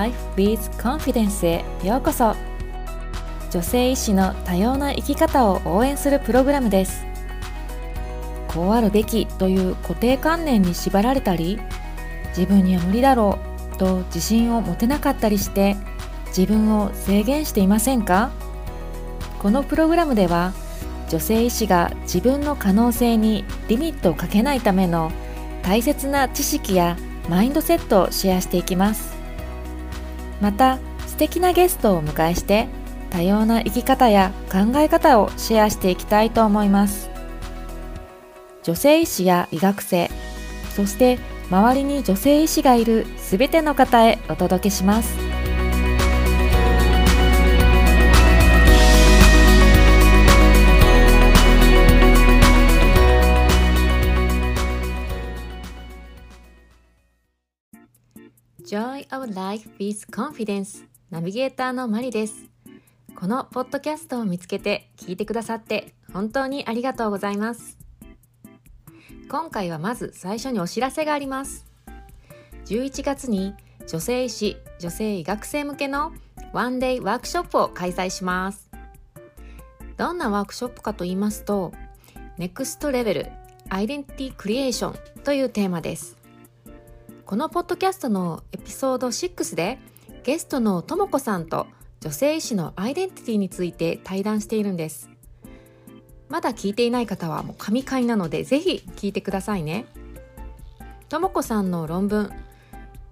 Life with Confidence へようこそ。女性医師の多様な生き方を応援するプログラムです。こうあるべきという固定観念に縛られたり自分には無理だろうと自信を持てなかったりして自分を制限していませんか？このプログラムでは女性医師が自分の可能性にリミットをかけないための大切な知識やマインドセットをシェアしていきます。また素敵なゲストをお迎えして多様な生き方や考え方をシェアしていきたいと思います。女性医師や医学生そして周りに女性医師がいるすべての方へお届けします。Of Life with Confidence. ナビゲーターのマリです。このポッドキャストを見つけて聞いてくださって本当にありがとうございます。今回はまず最初にお知らせがあります。11月に女性医師女性医学生向けのワンデイワークショップを開催します。どんなワークショップかと言いますと NEXT レベルアイデンティティクリエーションというテーマです。このポッドキャストのエピソード6でゲストのともこさんと女性医師のアイデンティティについて対談しているんです。まだ聞いていない方はもう神回なのでぜひ聞いてくださいね。ともこさんの論文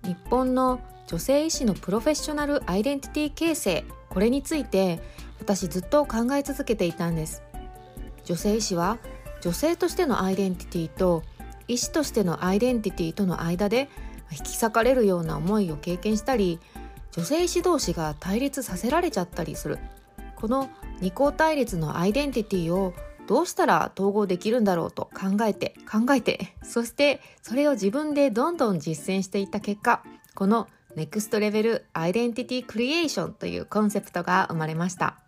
日本の女性医師のプロフェッショナルアイデンティティ形成これについて私ずっと考え続けていたんです。女性医師は女性としてのアイデンティティと医師としてのアイデンティティとの間で引き裂かれるような思いを経験したり女性医師同士が対立させられちゃったりする。この二項対立のアイデンティティをどうしたら統合できるんだろうと考えて考えてそしてそれを自分でどんどん実践していった結果このネクストレベルアイデンティティクリエーションというコンセプトが生まれました。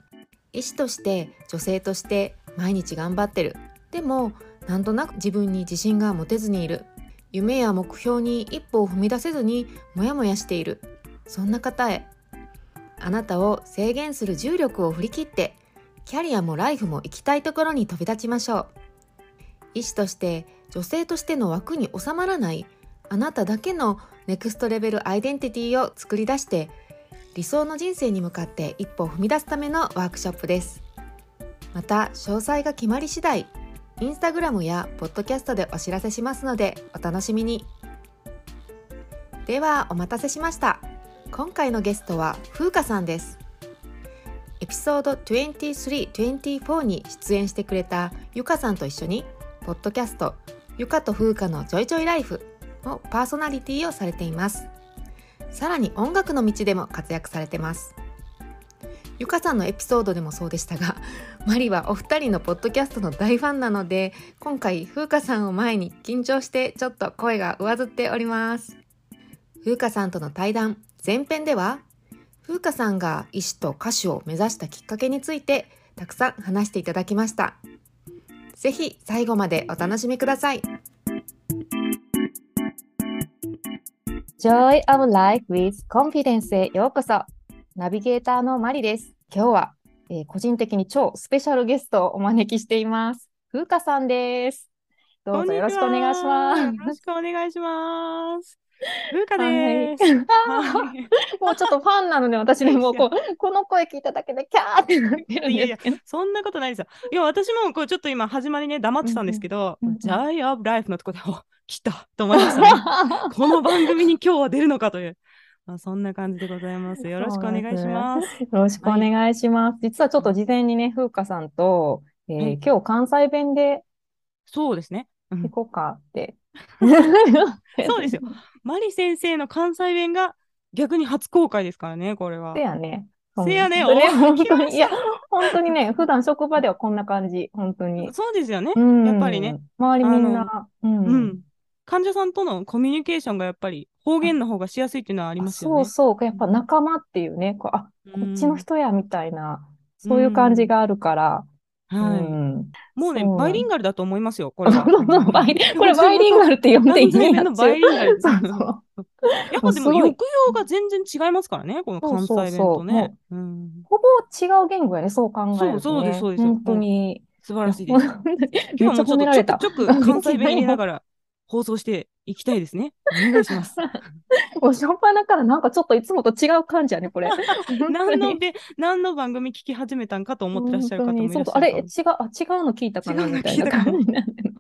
医師として女性として毎日頑張ってる。でもなんとなく自分に自信が持てずにいる。夢や目標に一歩を踏み出せずにモヤモヤしている。そんな方へ。あなたを制限する重力を振り切ってキャリアもライフも行きたいところに飛び立ちましょう。医師として女性としての枠に収まらないあなただけのネクストレベルアイデンティティを作り出して理想の人生に向かって一歩を踏み出すためのワークショップです。また詳細が決まり次第インスタグラムやポッドキャストでお知らせしますのでお楽しみに。ではお待たせしました。今回のゲストは風花さんです。エピソード2324に出演してくれたゆかさんと一緒にポッドキャストゆかと風花のジョイジョイライフのパーソナリティをされています。さらに音楽の道でも活躍されてます。ゆかさんのエピソードでもそうでしたが、マリはお二人のポッドキャストの大ファンなので、今回、風花さんを前に緊張してちょっと声が上ずっております。風花さんとの対談、前編では、風花さんが医師と歌手を目指したきっかけについて、たくさん話していただきました。ぜひ最後までお楽しみください。Joy of Life with Confidence へようこそ。ナビゲーターのマリです。今日は、えー、個人的に超スペシャルゲストをお招きしています。風花さんです。どうぞよろしくお願いします。よろしくお願いします。風花です、はい。もうちょっとファンなので、私ね、もうこう、この声聞いただけでキャーってなってるんですいやいや、そんなことないですよ。いや、私もこうちょっと今始まりね、黙ってたんですけど、ジャイアブライフのとこで、お来たと思いましたね。この番組に今日は出るのかという。あそんな感じでございます。よろしくお願いします。よろしくお願いします。はい、実はちょっと事前にね、風花さんと、えー、今日関西弁で、そうですね。行こうかって。そうですよ。マリ先生の関西弁が逆に初公開ですからね、これは。せやね。せやね、本当に、いや、本当にね、普段職場ではこんな感じ、本当に。そうですよね。やっぱりね。周りみんな、うん、うん。患者さんとのコミュニケーションがやっぱり方言の方がしやすいっていうのはありますよね。そうそう。やっぱ仲間っていうね、こうあ、こっちの人やみたいな、そういう感じがあるから、はい、もうねバイリンガルだと思いますよ、これは。これバイリンガルって呼んでいいのバイリンガル。そうそう。やっぱでも抑揚が全然違いますからね、この関西弁とね。うんほぼ違う言語やね、そう考えると、ね。そうそうですそうです本当に。素晴らしいです。今もちょっと。ちょくちょく関西弁入れながら放送していきたいですね。お願いします。もう初っ端からなんかちょっといつもと違う感じやね、これ。何のべ何の番組聞き始めたんかと思ってらっしゃる方もいらっしゃるあれ違うあ違うの聞いたかなみたいな感じになってる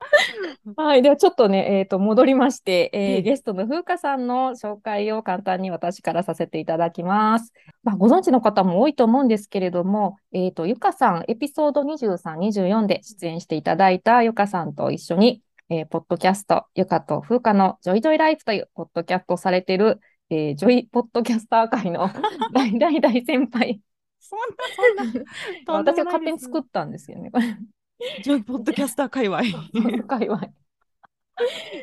はい、ではちょっとね、えー、と戻りまして、えーええゲストの風花さんの紹介を簡単に私からさせていただきます。まあ、ご存知の方も多いと思うんですけれども、えー、とゆかさん、エピソード23、24で出演していただいたゆかさんと一緒に、えーポッドキャスト、ゆかと風花のジョイジョイライフというポッドキャストをされている、えージョイポッドキャスター界の大大大先輩、そんなそんな と私が勝手に作ったんですよね、これ。ジョイポッドキャスター界隈。界隈。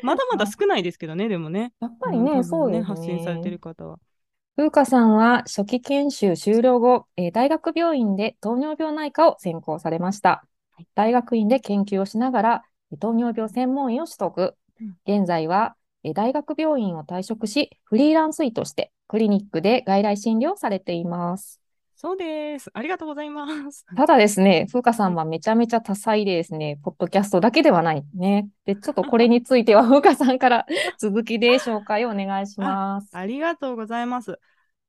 まだまだ少ないですけどね、でもね。やっぱりね、うん多分そうね。発信されてる方は。風花さんは初期研修終了後、えー大学病院で糖尿病内科を専攻されました。大学院で研究をしながら、えー糖尿病専門医を取得うん。現在は、えー大学病院を退職し、フリーランス医としてクリニックで外来診療をされています。そうです。ありがとうございます。ただですね、風花さんはめちゃめちゃ多彩でですね、ポッドキャストだけではないね。で、ちょっとこれについては 風花さんから 続きで紹介をお願いします。ありがとうございます。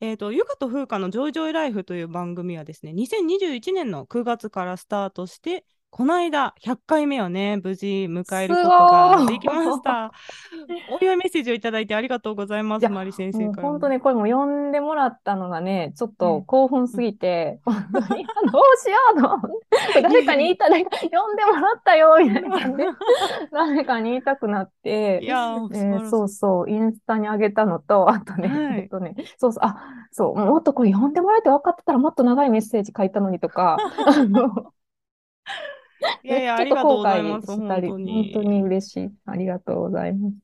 えっ、と、ゆかと風花のジョイジョイライフという番組はですね、2021年の9月からスタートして、この間100回目をね、無事迎えることができました。お祝いメッセージをいただいてありがとうございます、マリ先生からも。本当にこれも読んでもらったのがね、ちょっうん。と興奮すぎて、本当にあどうしようと。誰かに言いたい、誰か読んでもらったよ、みたいな感じ。で、誰かに言いたくなって、いやえーそうそう、インスタに上げたのと、あとね、はい。えっとね、そうそう、あ、そう、もっとこれ読んでもらえて分かってたらもっと長いメッセージ書いたのにとか、あの、いやいや、ありがとう後ございます、本当に。本当に嬉しい。ありがとうございます。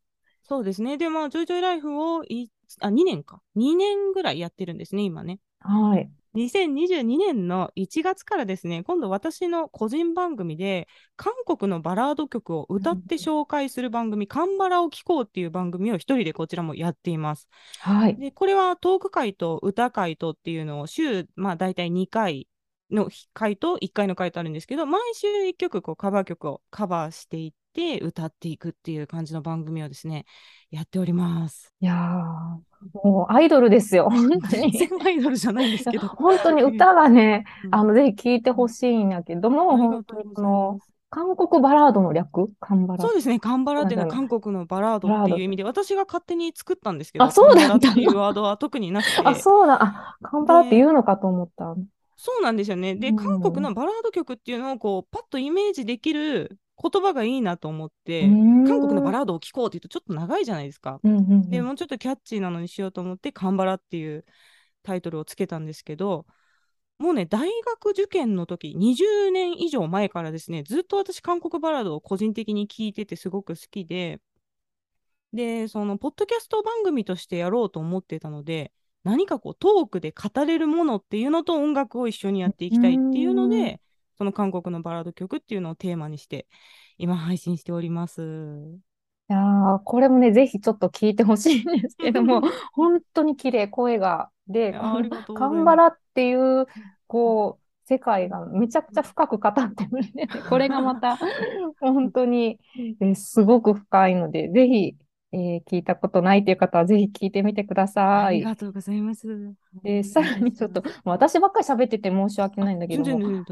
そうですね。で、まあ、ジョイジョイライフをいあ2年か。2年ぐらいやってるんですね、今ね。はい。2022年の1月からですね、今度私の個人番組で、韓国のバラード曲を歌って紹介する番組、カンバラを聴こうっていう番組を一人でこちらもやっています。はい。で、これはトーク会と歌会とっていうのを週、まあ大体2回の回と1回の回とあるんですけど、毎週1曲こうカバー曲をカバーしていって歌っていくっていう感じの番組をですね、やっております。いやー、もうアイドルですよ、本当全に。然アイドルじゃないんですけど。本当に歌がね、うんあの、ぜひ聴いてほしいんやけども、本当にこの。韓国バラードの略？カンバラそうですね、カンバラっていうのは韓国のバラードっていう意味で、私が勝手に作ったんですけど、あそうだっていうワードは特になくて、あ、そうだ、あ、カンバラって言うのかと思った。そうなんですよね。で、うん韓国のバラード曲っていうのをこうパッとイメージできる言葉がいいなと思って、韓韓国のバラードを聴こうって言うとちょっと長いじゃないですか。うんうんうんでもうちょっとキャッチーなのにしようと思って、カンバラっていうタイトルをつけたんですけど、もうね、大学受験の時、20年以上前からですね、ずっと私、韓国バラードを個人的に聴いててすごく好きで、で、その、ポッドキャスト番組としてやろうと思ってたので、何かこう、トークで語れるものっていうのと音楽を一緒にやっていきたいっていうのうで、その韓国のバラード曲っていうのをテーマにして、今配信しております。いやーこれもね、ぜひちょっと聞いてほしいんですけども、本当に綺麗、声が。で、カンバラっていう、こう、世界がめちゃくちゃ深く語ってるね。これがまた、本当に、えーすごく深いので、ぜひ、えー聞いたことないという方は、ぜひ聞いてみてくだあさい。りがとうございます。で、さらにちょっと、私ばっかり喋ってて申し訳ないんだけど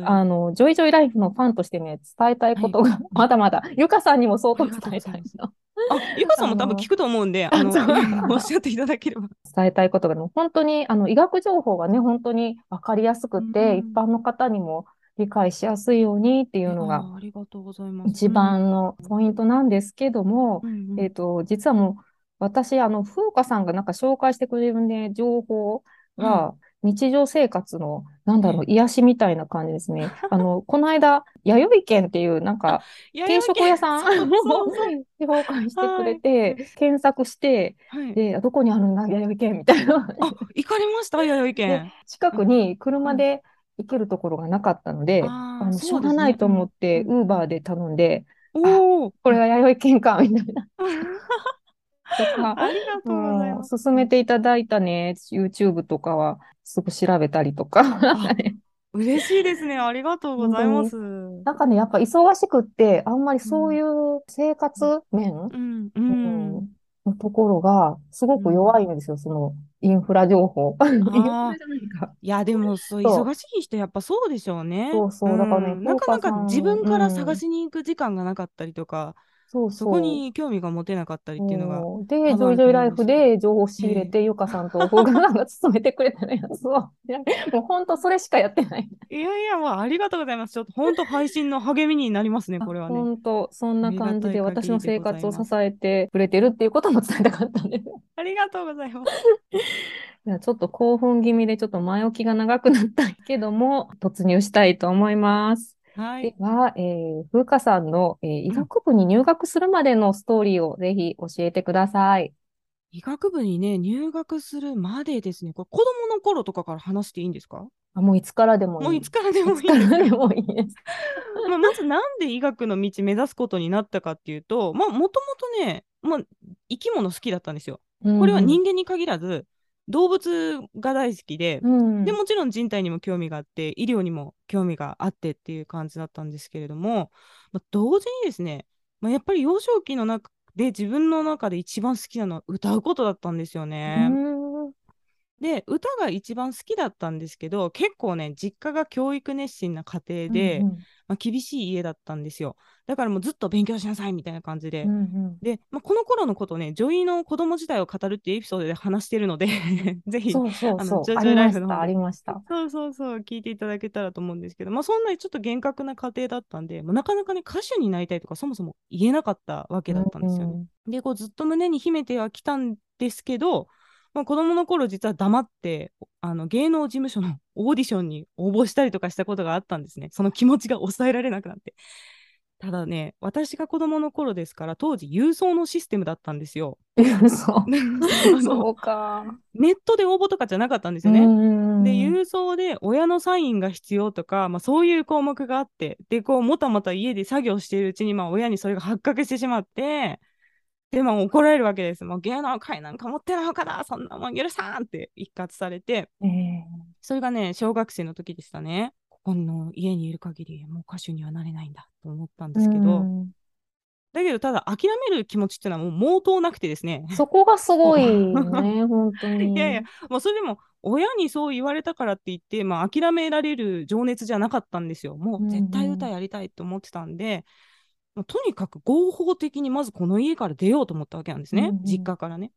あの、ジョイジョイライフのファンとしてね、伝えたいことが、まだまだ、ゆかさんにも相当伝えたいの。あ、ゆかさんも多分聞くと思うんで、あの、そうおっしゃっていただければ。伝えたいことが、本当に、あの、医学情報がね、本当に分かりやすくて、うん一般の方にも理解しやすいようにっていうのが。一番のポイントなんですけども、うん、うんうんえっと、実はもう、私、あの、風花さんがなんか紹介してくれるね、情報が、日常生活の、なんだろう、癒しみたいな感じですね。あの、この間、弥生県っていう、なんか、定食屋さんを紹介してくれて、検索して、はい。で、どこにあるんだ、弥生県みたいな。あ、行かれました？弥生県。近くに車で行けるところがなかったので、あの、しょうがないと思って、うんウーバーで頼んで、おお。これは弥生県か、みたいな。とか、ありがとうございます。うん勧めていただいたね、YouTube とかはすぐ調べたりとか。嬉しいですね。ありがとうございます。なんかね、やっぱ忙しくって、あんまりそういう生活面、うん、ううんん。のところがすごく弱いんですよ、そのインフラ情報。インフラじゃないか。いや、でも、そう、そう。忙しい人、やっぱそうでしょうね。そうそう。だからねん。なかなか自分から探しに行く時間がなかったりとか、そうそこに興味が持てなかったりっていうのが、で、ジョイジョイライフで情報を仕入れえて、ゆかさんと僕がなんか勤めてくれたやつを、もう本当それしかやってない。いやいや、まあ、ありがとうございます。ちょっと本当配信の励みになりますね、これはね。本当、そんな感じで私の生活を支えてくれてるっていうことも伝えたかったんです。ありがとうございます。いやちょっと興奮気味でちょっと前置きが長くなったけども、突入したいと思います。はい。では、えー、風花さんの、えー医学部に入学するまでのストーリーをぜひ教えてください。医学部にね、入学するまでですね、これ子供の頃とかから話していいんですか？あ、もういつからでもいい。もういつからでもいいいつからでもいいです。まあ、まずなんで医学の道目指すことになったかっていうと、まあ、もともとね、まあ、生き物好きだったんですよ。これは人間に限らず、動物が大好きで、うん、でもちろん人体にも興味があって、医療にも興味があってっていう感じだったんですけれども、まあ、同時にですね、まあ、やっぱり幼少期の中で自分の中で一番好きなのは歌うことだったんですよね。うんで、歌が一番好きだったんですけど、結構ね、実家が教育熱心な家庭で、うんまあ、厳しい家だったんですよ。だからもうずっと勉強しなさいみたいな感じで。うんうんで、まあ、この頃のことをね、女医の子供時代を語るっていうエピソードで話してるので、ぜひ、そうそうそう。ジョジョありました、ライフの方でありました。そうそうそう、聞いていただけたらと思うんですけど、まあ、そんなちょっと厳格な家庭だったんで、もうなかなかね、歌手になりたいとか、そもそも言えなかったわけだったんですよね。で、こうずっと胸に秘めてはきたんですけど、まあ、子供の頃実は黙ってあの芸能事務所の オーディションに応募したりとかしたことがあったんですね。その気持ちが抑えられなくなって。ただね、私が子供の頃ですから、当時郵送のシステムだったんですよ。うん そう。か。ネットで応募とかじゃなかったんですよね。ねで、郵送で親のサインが必要とか、まあ、そういう項目があって、で、こう、もたもた家で作業しているうちに、まあ、親にそれが発覚してしまって、で、まあ、怒られるわけです。もう芸能界なんか持ってるのかな、そんなもん許さんって一括されて、えーそれがね、小学生の時でしたね。ここの家にいる限り、もう歌手にはなれないんだと思ったんですけど、うんだけど、ただ、諦める気持ちっていうのはもう毛頭なくてですね。そこがすごいね、本当に。いやいや、もうそれでも、親にそう言われたからって言って、まあ、諦められる情熱じゃなかったんですよ。もう絶対歌やりたいと思ってたんで、とにかく合法的にまずこの家から出ようと思ったわけなんですね、うんうん実家からね。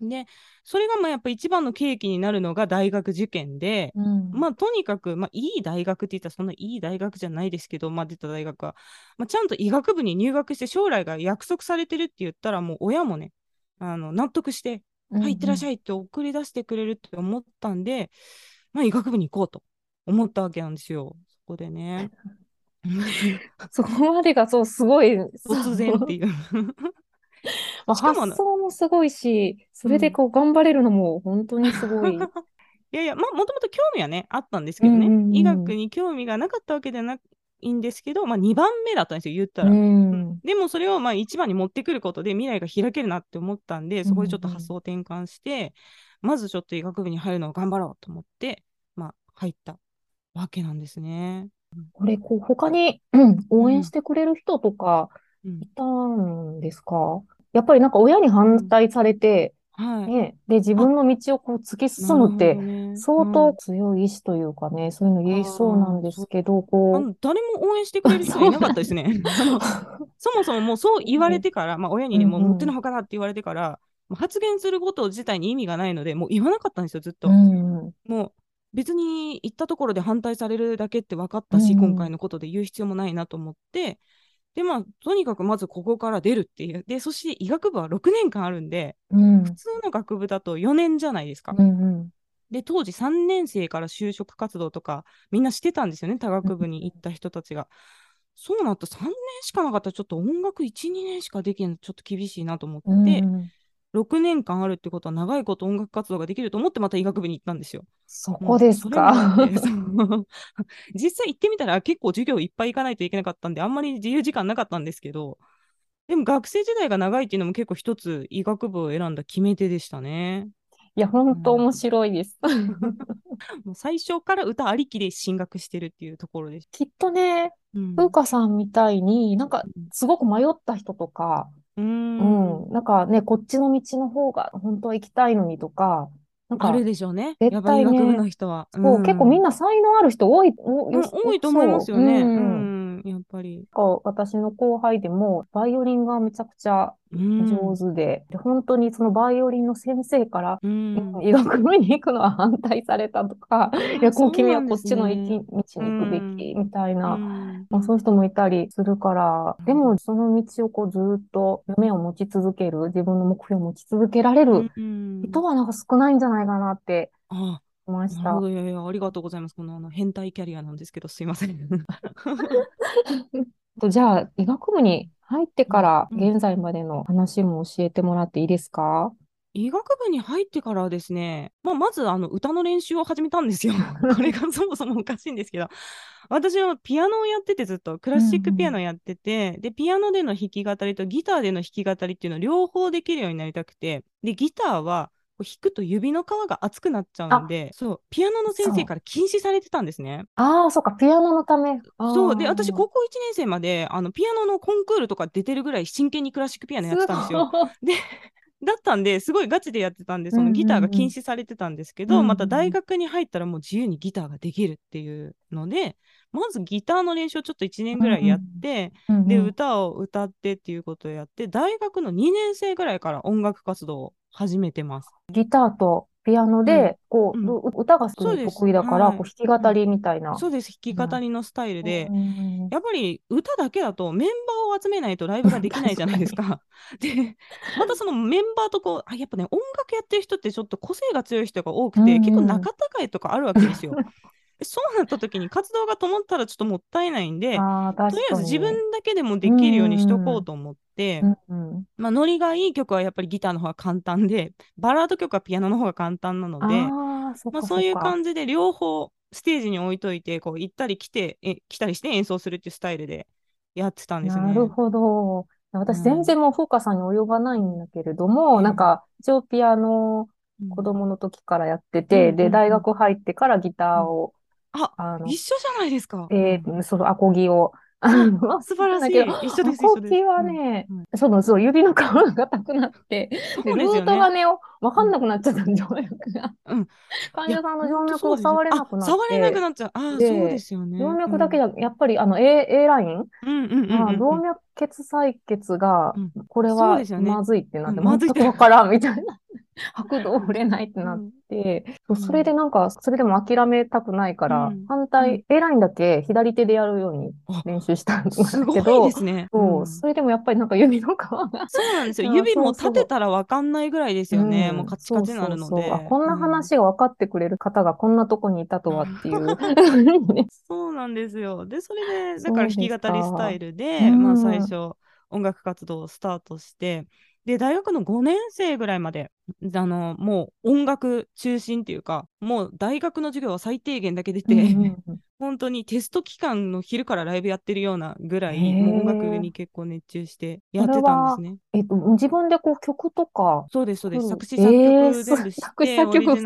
で、それがまあやっぱ一番の契機になるのが大学受験で、うんまあとにかく、まあ、いい大学って言ったらそんないい大学じゃないですけど、まあ、出た大学は、まあ、ちゃんと医学部に入学して将来が約束されてるって言ったらもう親もねあの納得してはい、いってらっしい。ゃいって送り出してくれるって思ったんで、まあ、医学部に行こうと思ったわけなんですよ。そこでね。そこまでがそう、すごい。突然っていう。まあ発想もすごいし、それでこう頑張れるのも本当にすごい。いやいや、まあ、もともと興味はね、あったんですけどね、うんうんうん医学に興味がなかったわけではないんですけど、まあ、2番目だったんですよ、言ったら。うん。でもそれをまあ1番に持ってくることで未来が開けるなって思ったんで、そこでちょっと発想転換して、まずちょっと医学部に入るのを頑張ろうと思って、まあ、入ったわけなんですね。これ、こう、他に、うん応援してくれる人とかうん。いたんですか？やっぱりなんか親に反対されて、はい。ね、で、自分の道をこう突き進むって、相当強い意志というかね、そういうの言いそうなんですけど、この誰も応援してくれる人いなかったですね。そもそももうそう言われてから、まあ、親にね、もううんうん持ってのほかだって言われてから、もう発言すること自体に意味がないので、もう言わなかったんですよ、ずっう、と。うん、もう別に言ったところで反対されるだけって分かったし、うんうん今回のことで言う必要もないなと思って、で、まあ、とにかくまずここから出るっていう。で、そして医学部は6年間あるんで、うん、普通の学部だと4年じゃないですか。うん、うん。で、当時3年生から就職活動とか、みんなしてたんですよね、他学部に行った人たちが。そうなった3年しかなかったら、ちょっと音楽1、2年しかできないのちょっと厳しいなと思って、うん6年間あるってことは長いこと音楽活動ができると思ってまた医学部に行ったんですよ。そこですか？実際行ってみたら結構授業いっぱい行かないといけなかったんで、あんまり自由時間なかったんですけど、でも学生時代が長いっていうのも結構一つ医学部を選んだ決め手でしたね。いや、本当面白いです。もう最初から歌ありきで進学してるっていうところです。きっとね、うん風花さんみたいになんかすごく迷った人とか、ううんん、なんかね、こっちの道の方が本当は行きたいのにとか、なんかあるでしょうね。絶対ねの人は。そう、結構みんな、な才能ある人多い、多いと思いますよね。うんん、やっぱり。私の後輩でも、バイオリンがめちゃくちゃうん。上手で、で本当にそのバイオリンの先生から、うん。医学部に行くのは反対されたとか、いや、こう君はこっちの道に行くべきみたいな、うん。まあ、そういう人もいたりするから、でもその道をこうずっと夢を持ち続ける、自分の目標を持ち続けられるうん。人はなんか少ないんじゃないかなってあ、思いました。いやいや、ありがとうございます。このあの変態キャリアなんですけど、すいません。とじゃあ、医学部に入ってからうん現在までの話も教えてもらっていいですか？医学部に入ってからはですね、まあ、まずあの歌の練習を始めたんですよ。これがそもそもおかしいんですけど、私はピアノをやっててずっとクラシックピアノやってて、で、ピアノでの弾き語りとギターでの弾き語りっていうのを両方できるようになりたくて、で、ギターはこう弾くと指の皮が熱くなっちゃうんで、そう、ピアノの先生から禁止されてたんですね。ああ、そっか、ピアノのため。そう。で、私、こ高校1年生まで、あの、ピアノのコンクールとか出てるぐらい真剣にクラシックピアノやってたんですよ。で、だったんで、すごいガチでやってたんで、そのギターが禁止されてたんですけど、うんうんうんまた大学に入ったらもう自由にギターができるっていうので、まずギターの練習をちょっと1年ぐらいやって、で、歌を歌ってっていうことをやって、大学の2年生ぐらいから音楽活動を始めてます。ギターとピアノで、こう、うん。う歌がすごいそうです。得意だから、はい。こう弾き語りみたいな。そうです、弾き語りのスタイルで、うん。やっぱり歌だけだとメンバーを集めないとライブができないじゃないですか。で、またそのメンバーとこう、あ、やっぱね、音楽やってる人ってちょっと個性が強い人が多くて、うん。うん結構仲違いとかあるわけですよ。でそうなった時に活動が止まったらちょっともったいないんで、とりあえず。自分だけでもできるようにしとこうと思って、うんうんまあ、ノリがいい曲はやっぱりギターの方が簡単で、バラード曲はピアノの方が簡単なので、ああ、そっまあ、かそういう。感じで両方ステージに置いといて、こう行ったり来て、え来たりして演奏するっていうスタイルでやってたんですね。なるほど。私うん全然もう風花さんに及ばないんだけれども、うんなんか一応ピアノうん子供の時からやってて、で、うんうんうん大学入ってからギターを、あ、あの、一緒じゃないですか。えうんーそのアコギを、あの 素晴らしい。一緒ですアコ一緒です。ギはねうんうん、その、そう、指の皮が硬くなって、で、ル。ートがね、わかんなくなっちゃった、静脈が。うん。患者さんの静脈を触れなくなっあ触れなくて、なっちゃう。あそうですよね。静脈だけじゃ、やっぱりあの A、A ライン、うんうんうんうんうん。あ動脈血採血がうん、これはまずいってなって全くわからんみたいな。拍動触れないってなって、うんそれでなんか、それでも諦めたくないから、うん反対、A ラインだけ左手でやるようにあ練習したんだすごいけどで、すね。そうう、んそれでもやっぱりなんか指の皮が、そうなんですよ。あ指も立てたらわかんないぐらいですよね。うんもうカチカチになるので。こんなうん話が分かってくれる方がこんなとこにいたとはっていう。そうなんですよ。で、それで、だから弾き語りスタイルで、うんまあ最初、音楽活動をスタートして、で、大学の5年生ぐらいまで、あの、もう音楽中心っていうか、もう大学の授業は最低限だけ出て、うんうんうん。本当にテスト期間の昼からライブやってるようなぐらい、音楽に結構熱中してやってたんですね。えっと、自分でこう曲とか、そうです、そうです。うん作詞作えー曲全部し作詞て、作曲。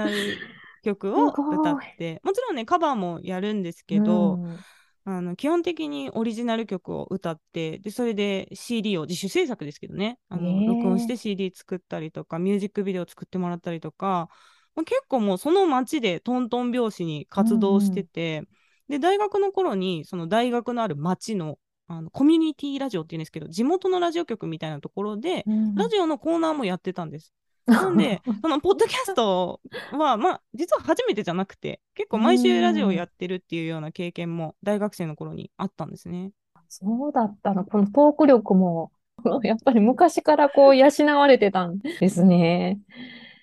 曲を歌って、もちろんね、カバーもやるんですけど、うんあの基本的にオリジナル曲を歌ってでそれで CD を自主制作ですけどね。あの、へー録音して CD 作ったりとかミュージックビデオ作ってもらったりとか、まあ、結構もうその街でトントン拍子に活動してて、で大学の頃にその大学のある街のあのコミュニティラジオっていうんですけど地元のラジオ局みたいなところで、うん。ラジオのコーナーもやってたんです。なんで、そのポッドキャストは、まあ、実は初めてじゃなくて、結構毎週ラジオをやってるっていうような経験も大学生の頃にあったんですね。そうだったの。このトーク力も、やっぱり昔からこう養われてたんですね。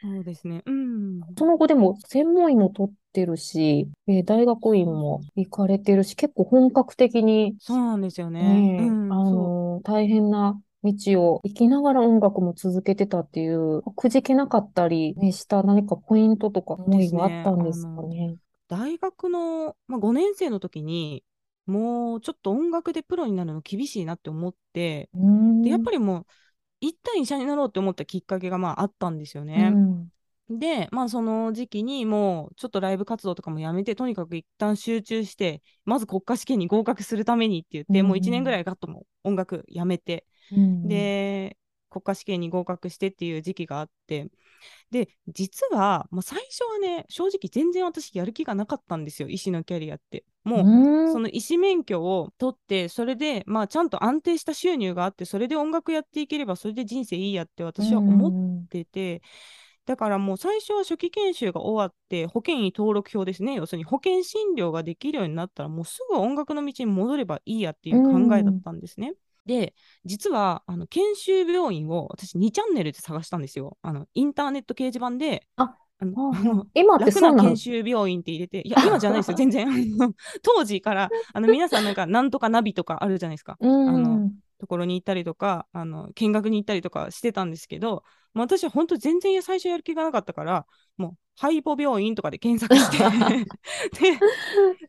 そうですね。うん。その後でも専門医も取ってるし、えー大学院も行かれてるし、結構本格的に、そうなんですよね。ねえ、うん、あその大変な道を行きながら音楽も続けてたっていう、くじけなかったり、ね、した何かポイントとか思いがあったんですかね。う大学の、まあ、5年生の時に、もうちょっと音楽でプロになるの厳しいなって思って、うんで、やっぱりもう、一旦医者になろうって思ったきっかけがまああったんですようね。んで、まあその時期にもうちょっとライブ活動とかもやめて、とにかく一旦集中して、まず国家試験に合格するためにって言って、うんもう1年ぐらいガッともう音楽やめて、うんで、国家試験に合格してっていう時期があって、で、実は、まあ、最初はね、正直全然私やる気がなかったんですよ、医師のキャリアって。もう、うん。その医師免許を取って、それで、まあ、ちゃんと安定した収入があって、それで音楽やっていければ、それで人生いいやって私は思ってて、だからもう最初は初期研修が終わって、保険医登録表ですね、要するに保険診療ができるようになったら、もうすぐ音楽の道に戻ればいいやっていう考えだったんですね。で、実はあの研修病院を私2チャンネルで探したんですよ。あのインターネット掲示板で、ああのああの今って楽そうな研修病院って入れて、いや、今じゃないですよ、全然。当時から、あの皆さんなんか、なんとかナビとかあるじゃないですか。うんあのところに行ったりとか、あの見学に行ったりとかしてたんですけど、もう私は本当全然最初やる気がなかったから、もうハイポ病院とかで検索して で、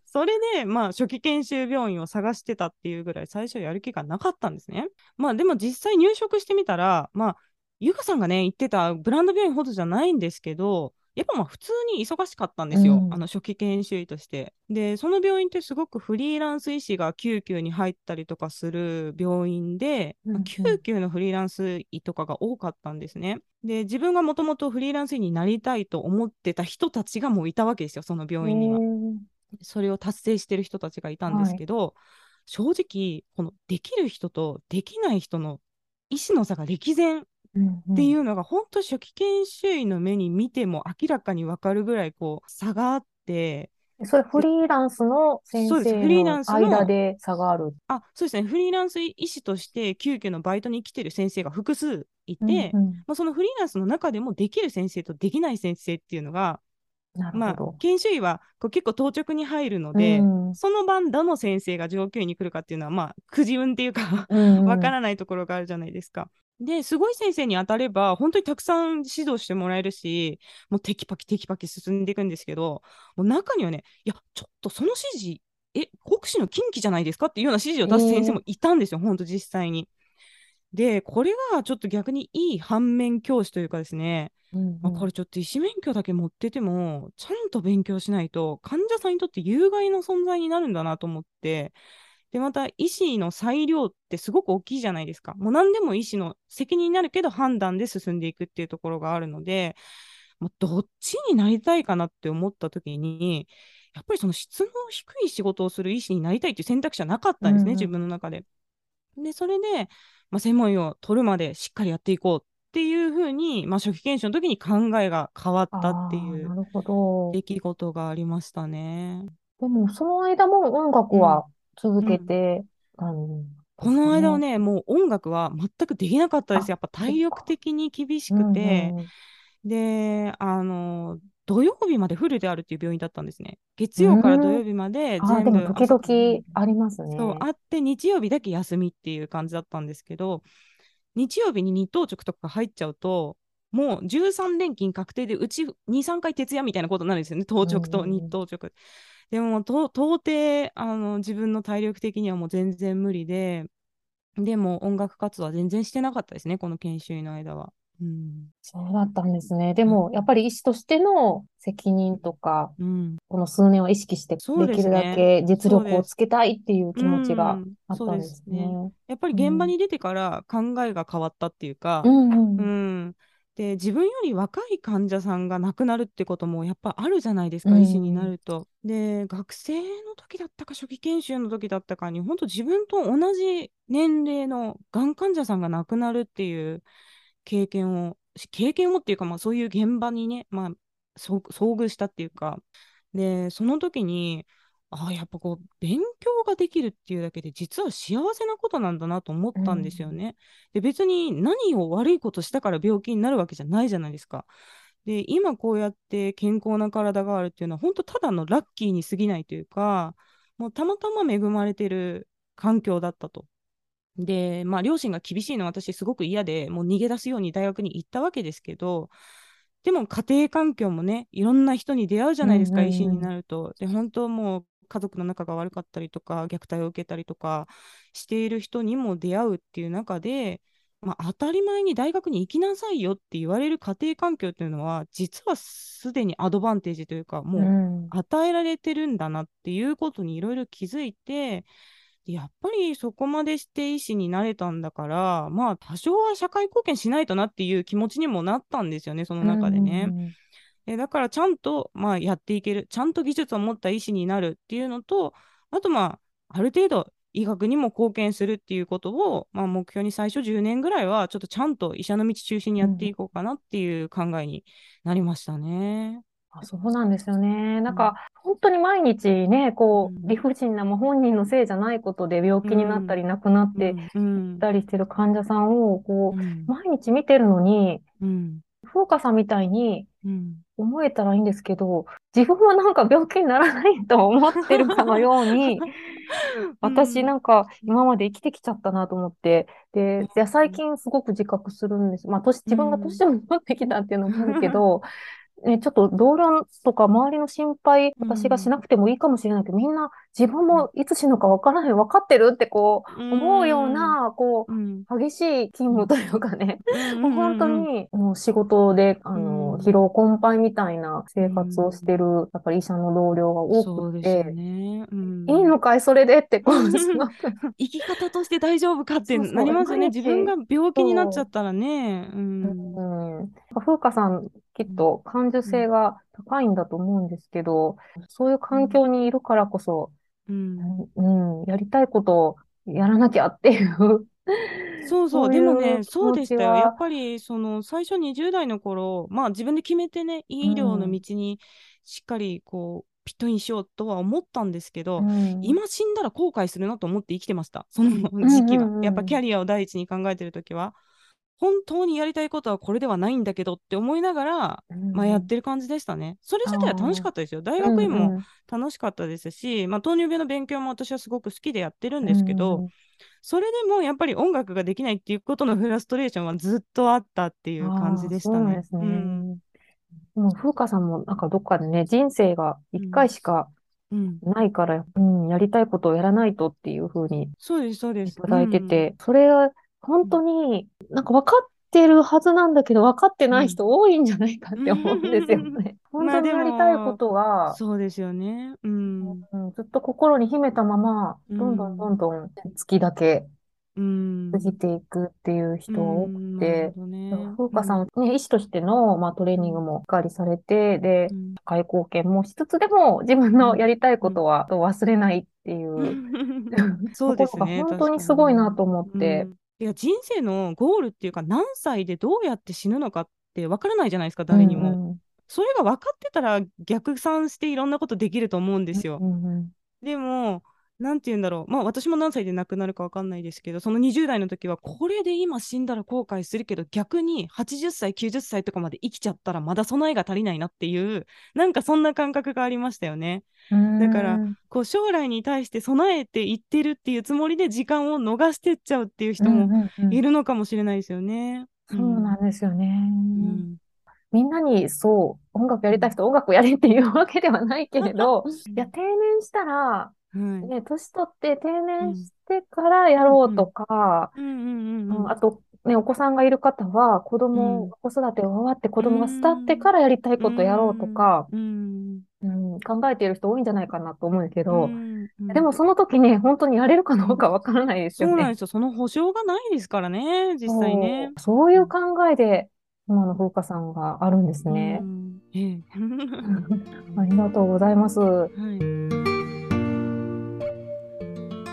それでまあ初期研修病院を探してたっていうぐらい最初やる気がなかったんですね。まあでも実際入職してみたら、まあゆかさんがね言ってたブランド病院ほどじゃないんですけど、やっぱまあ普通に忙しかったんですよ、うんあの初期研修医として。で、その病院ってすごくフリーランス医師が救急に入ったりとかする病院で、うんうん救急のフリーランス医とかが多かったんですね。で、自分がもともとフリーランス医になりたいと思ってた人たちがもういたわけですよ、その病院には。それを達成してる人たちがいたんですけど、正直、このできる人とできない人の意思の差が歴然っていううのが、本当初期研修医の目に見ても明らかに分かるぐらいこう差があって、んそれフリーランスの先生のの間で差がある。あそうですね、フリーランス医師として救急のバイトに来てる先生が複数いて、うんうんまあ、そのフリーランスの中でもできる先生とできない先生っていうのが、まあなるほど、。研修医はこう結構当直に入るので、うんその晩どの先生が上級医に来るかっていうのは、まあ、くじ運っていうかうんわからないところがあるじゃないですか。で、すごい先生に当たれば、本当にたくさん指導してもらえるし、もうテキパキテキパキ進んでいくんですけど、もう中にはね、いや、ちょっとその指示、え、国試の近畿じゃないですかっていうような指示を出す先生もいたんですよ、本当実際に。で、これがちょっと逆にいい反面教師というかですね、うんまあ、これちょっと医師免許だけ持ってても、ちゃんと勉強しないと、患者さんにとって有害な存在になるんだなと思って、で、また医師の裁量ってすごく大きいじゃないですか。もう何でも医師の責任になるけど判断で進んでいくっていうところがあるので、もうどっちになりたいかなって思った時に、やっぱりその質の低い仕事をする医師になりたいっていう選択肢はなかったんですね、うんうん自分の中で。で、それで、まあ、専門医を取るまでしっかりやっていこうっていうふうに、まあ、初期研修の時に考えが変わったっていう。出来事がありましたね。でも、その間も音楽は続けてたんですこの間はね、ね、もう音楽は全くできなかったです。あやっぱ体力的に厳しうんくて、うんで、あの、土曜日までフルであるっていう病院だったんですね。月曜から土曜日まで全部も時々ありますね。そう、あって日曜日だけ休みっていう感じだったんですけど、日曜日に日当直とか入っちゃうと、もう13連勤確定でうち2、3回徹夜みたいなことになるんですよね、当直と日当直。でもと到底あの自分の体力的にはもう全然無理で、でも音楽活動は全然してなかったですね、この研修医の間は。うん。そうだったんですね。でも、やっぱり医師としての責任とか、うん。この数年を意識して、できるだけ実力をつけたいっていう気持ちがうんあったんですすね。ね。やっぱり現場に出てから考えが変わったっていうか、うんうんう。ん。で、自分より若い患者さんが亡くなるってこともやっぱあるじゃないですか、うん医師になると。で、学生の時だったか、初期研修の時だったかに、本当自分と同じ年齢のがん患者さんが亡くなるっていう経験を、経験をっていうか、まあそういう現場にね、まあ、遭遭遇したっていうか、で、その時に、ああ、やっぱこう、勉強ができるっていうだけで、実は幸せなことなんだなと思ったんですよね。で、別に何を悪いことしたから病気になるわけじゃないじゃないですか。で、今こうやって健康な体があるっていうのは、本当ただのラッキーに過ぎないというか、もうたまたま恵まれてる環境だったと。で、まあ、両親が厳しいのは私すごく嫌で、もう逃げ出すように大学に行ったわけですけど、でも家庭環境もね、いろんな人に出会うじゃないですか、うんうんうん医師になると。で、本当もう家族の仲が悪かったりとか虐待を受けたりとかしている人にも出会うっていう中で、まあ、当たり前に大学に行きなさいよって言われる家庭環境っていうのは実はすでにアドバンテージというかもう与えられてるんだなっていうことにいろいろ気づいて。やっぱりそこまでして医師になれたんだから、まあ多少は社会貢献しないとなっていう気持ちにもなったんですよね、その中でね。えだからちゃんと、まあ、やっていける、ちゃんと技術を持った医師になるっていうのと、あとまあ、ある程度医学にも貢献するっていうことを、まあ、目標に最初10年ぐらいはちょっとちゃんと医者の道中心にやっていこうかなっていう考えになりましたね。あそうなんですよね。なんか、本当に毎日ね、こう、理不尽なも本人のせいじゃないことで病気になったり亡くなっていったりしてる患者さんを、こう、毎日見てるのに、風花さんみたいに思えたらいいんですけど、自分はなんか病気にならないと思ってるかのように、私なんか今まで生きてきちゃったなと思って、で、最近すごく自覚するんです。まあ、年、自分が年を持ってきたっていうのもあるけど、ね、ちょっと同僚とか周りの心配、私がしなくてもいいかもしれないけど、みんな自分もいつ死ぬかわからない、分かってるってこう、思うような、こう、激しい勤務というかね、もう本当に、もう仕事で、あの、疲労困憊みたいな生活をしてる、やっぱり医者の同僚が多くて、ね。いいのかい、それでって、こう。生き方として大丈夫かってなりますよね。自分が病気になっちゃったらね。うん。風花さん、きっと感受性が高いんだと思うんですけど、そういう環境にいるからこそ、うん、うん、やりたいことをやらなきゃっていう。そうそう、でもね、そうでしたよ。やっぱり、その、最初20代の頃、まあ自分で決めてね、医療の道にしっかり、こう、ピットインしようとは思ったんですけど、うん、今死んだら後悔するなと思って生きてました。その時期は。やっぱキャリアを第一に考えてる時は。本当にやりたいことはこれではないんだけどって思いながら、うん、まあ、やってる感じでしたね。それ自体は楽しかったですよ。大学院も楽しかったですし、まあ、糖尿病の勉強も私はすごく好きでやってるんですけど、うん、それでもやっぱり音楽ができないっていうことのフラストレーションはずっとあったっていう感じでしたね。そうですね。うん、もう風花さんもなんかどっかでね、人生が一回しか、ないから、うん、やりたいことをやらないとっていうふうに、そうです、そうです。いただいてて、それは本当に、なんか分かってるはずなんだけど、分かってない人多いんじゃないかって思うんですよね。本当にやりたいことが、そうですよね、うん、うん。ずっと心に秘めたまま、どんどんどんどん月だけ過ぎていくっていう人が多くて、風花さん、ね、医師としての、まあ、トレーニングもしっかりされて、で、社会貢献もしつつでも自分のやりたいことは忘れないっていう、そうですね。本当にすごいなと思って。いや人生のゴールっていうか何歳でどうやって死ぬのかってわからないじゃないですか誰にも、うん。うん、それが分かってたら逆算していろんなことできると思うんですよ、うんうん、でもなんて言うんだろう、まあ私も何歳で亡くなるか分かんないですけど、その20代の時は、これで今死んだら後悔するけど、逆に80歳、90歳とかまで生きちゃったら、まだ備えが足りないなっていう、なんかそんな感覚がありましたよね。だから、こう将来に対して備えていってるっていうつもりで、時間を逃してっちゃうっていう人もいるのかもしれないですよね。そうなんですよね。うんみんなにそう、音楽やりたい人、音楽やれっていうわけではないけれど、いや、定年したら、ね、年取って定年してからやろうとか、あと、ね、お子さんがいる方は、子供、子育てが終わって子供が巣立ってからやりたいことやろうとか、うん、考えている人多いんじゃないかなと思うけど、でもその時ね、本当にやれるかどうかわからないですよね。そうなんですよ。その保証がないですからね、実際ね。そう。いう考えで、今の風花さんがあるんですね。ありがとうございます。はい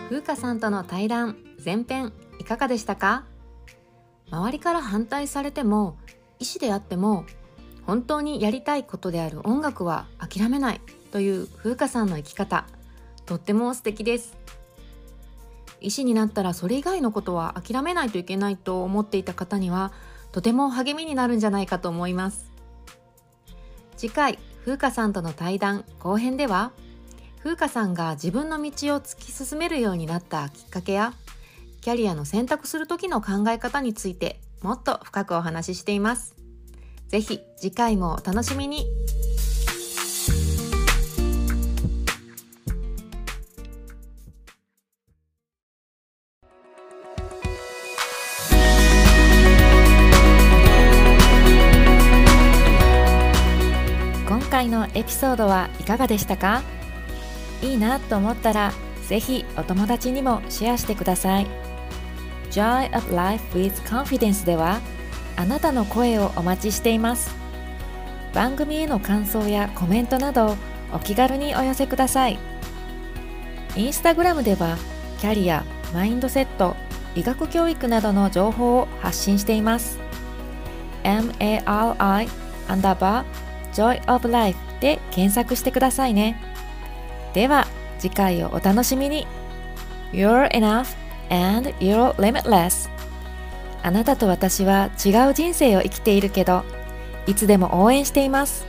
風花さんとの対談前編いかがでしたか？周りから反対されても医師であっても本当にやりたいことである音楽は諦めないという風花さんの生き方。とっても素敵です。医師になったらそれ以外のことは諦めないといけないと思っていた方にはとても励みになるんじゃないかと思います。次回風花さんとの対談後編では風花さんが自分の道を突き進めるようになったきっかけやキャリアの選択する時の考え方についてもっと深くお話ししています。ぜひ次回もお楽しみに今回のエピソードはいかがでしたか？いいなと思ったらぜひお友達にもシェアしてください。Joy of Life with Confidence ではあなたの声をお待ちしています。番組への感想やコメントなどお気軽にお寄せください。インスタグラムではキャリア、マインドセット、医学教育などの情報を発信しています。MARI アンダーバー Joy of Life で検索してくださいね。では次回をお楽しみに。You're enough and you're limitless. あなたと私は違う人生を生きているけどいつでも応援しています。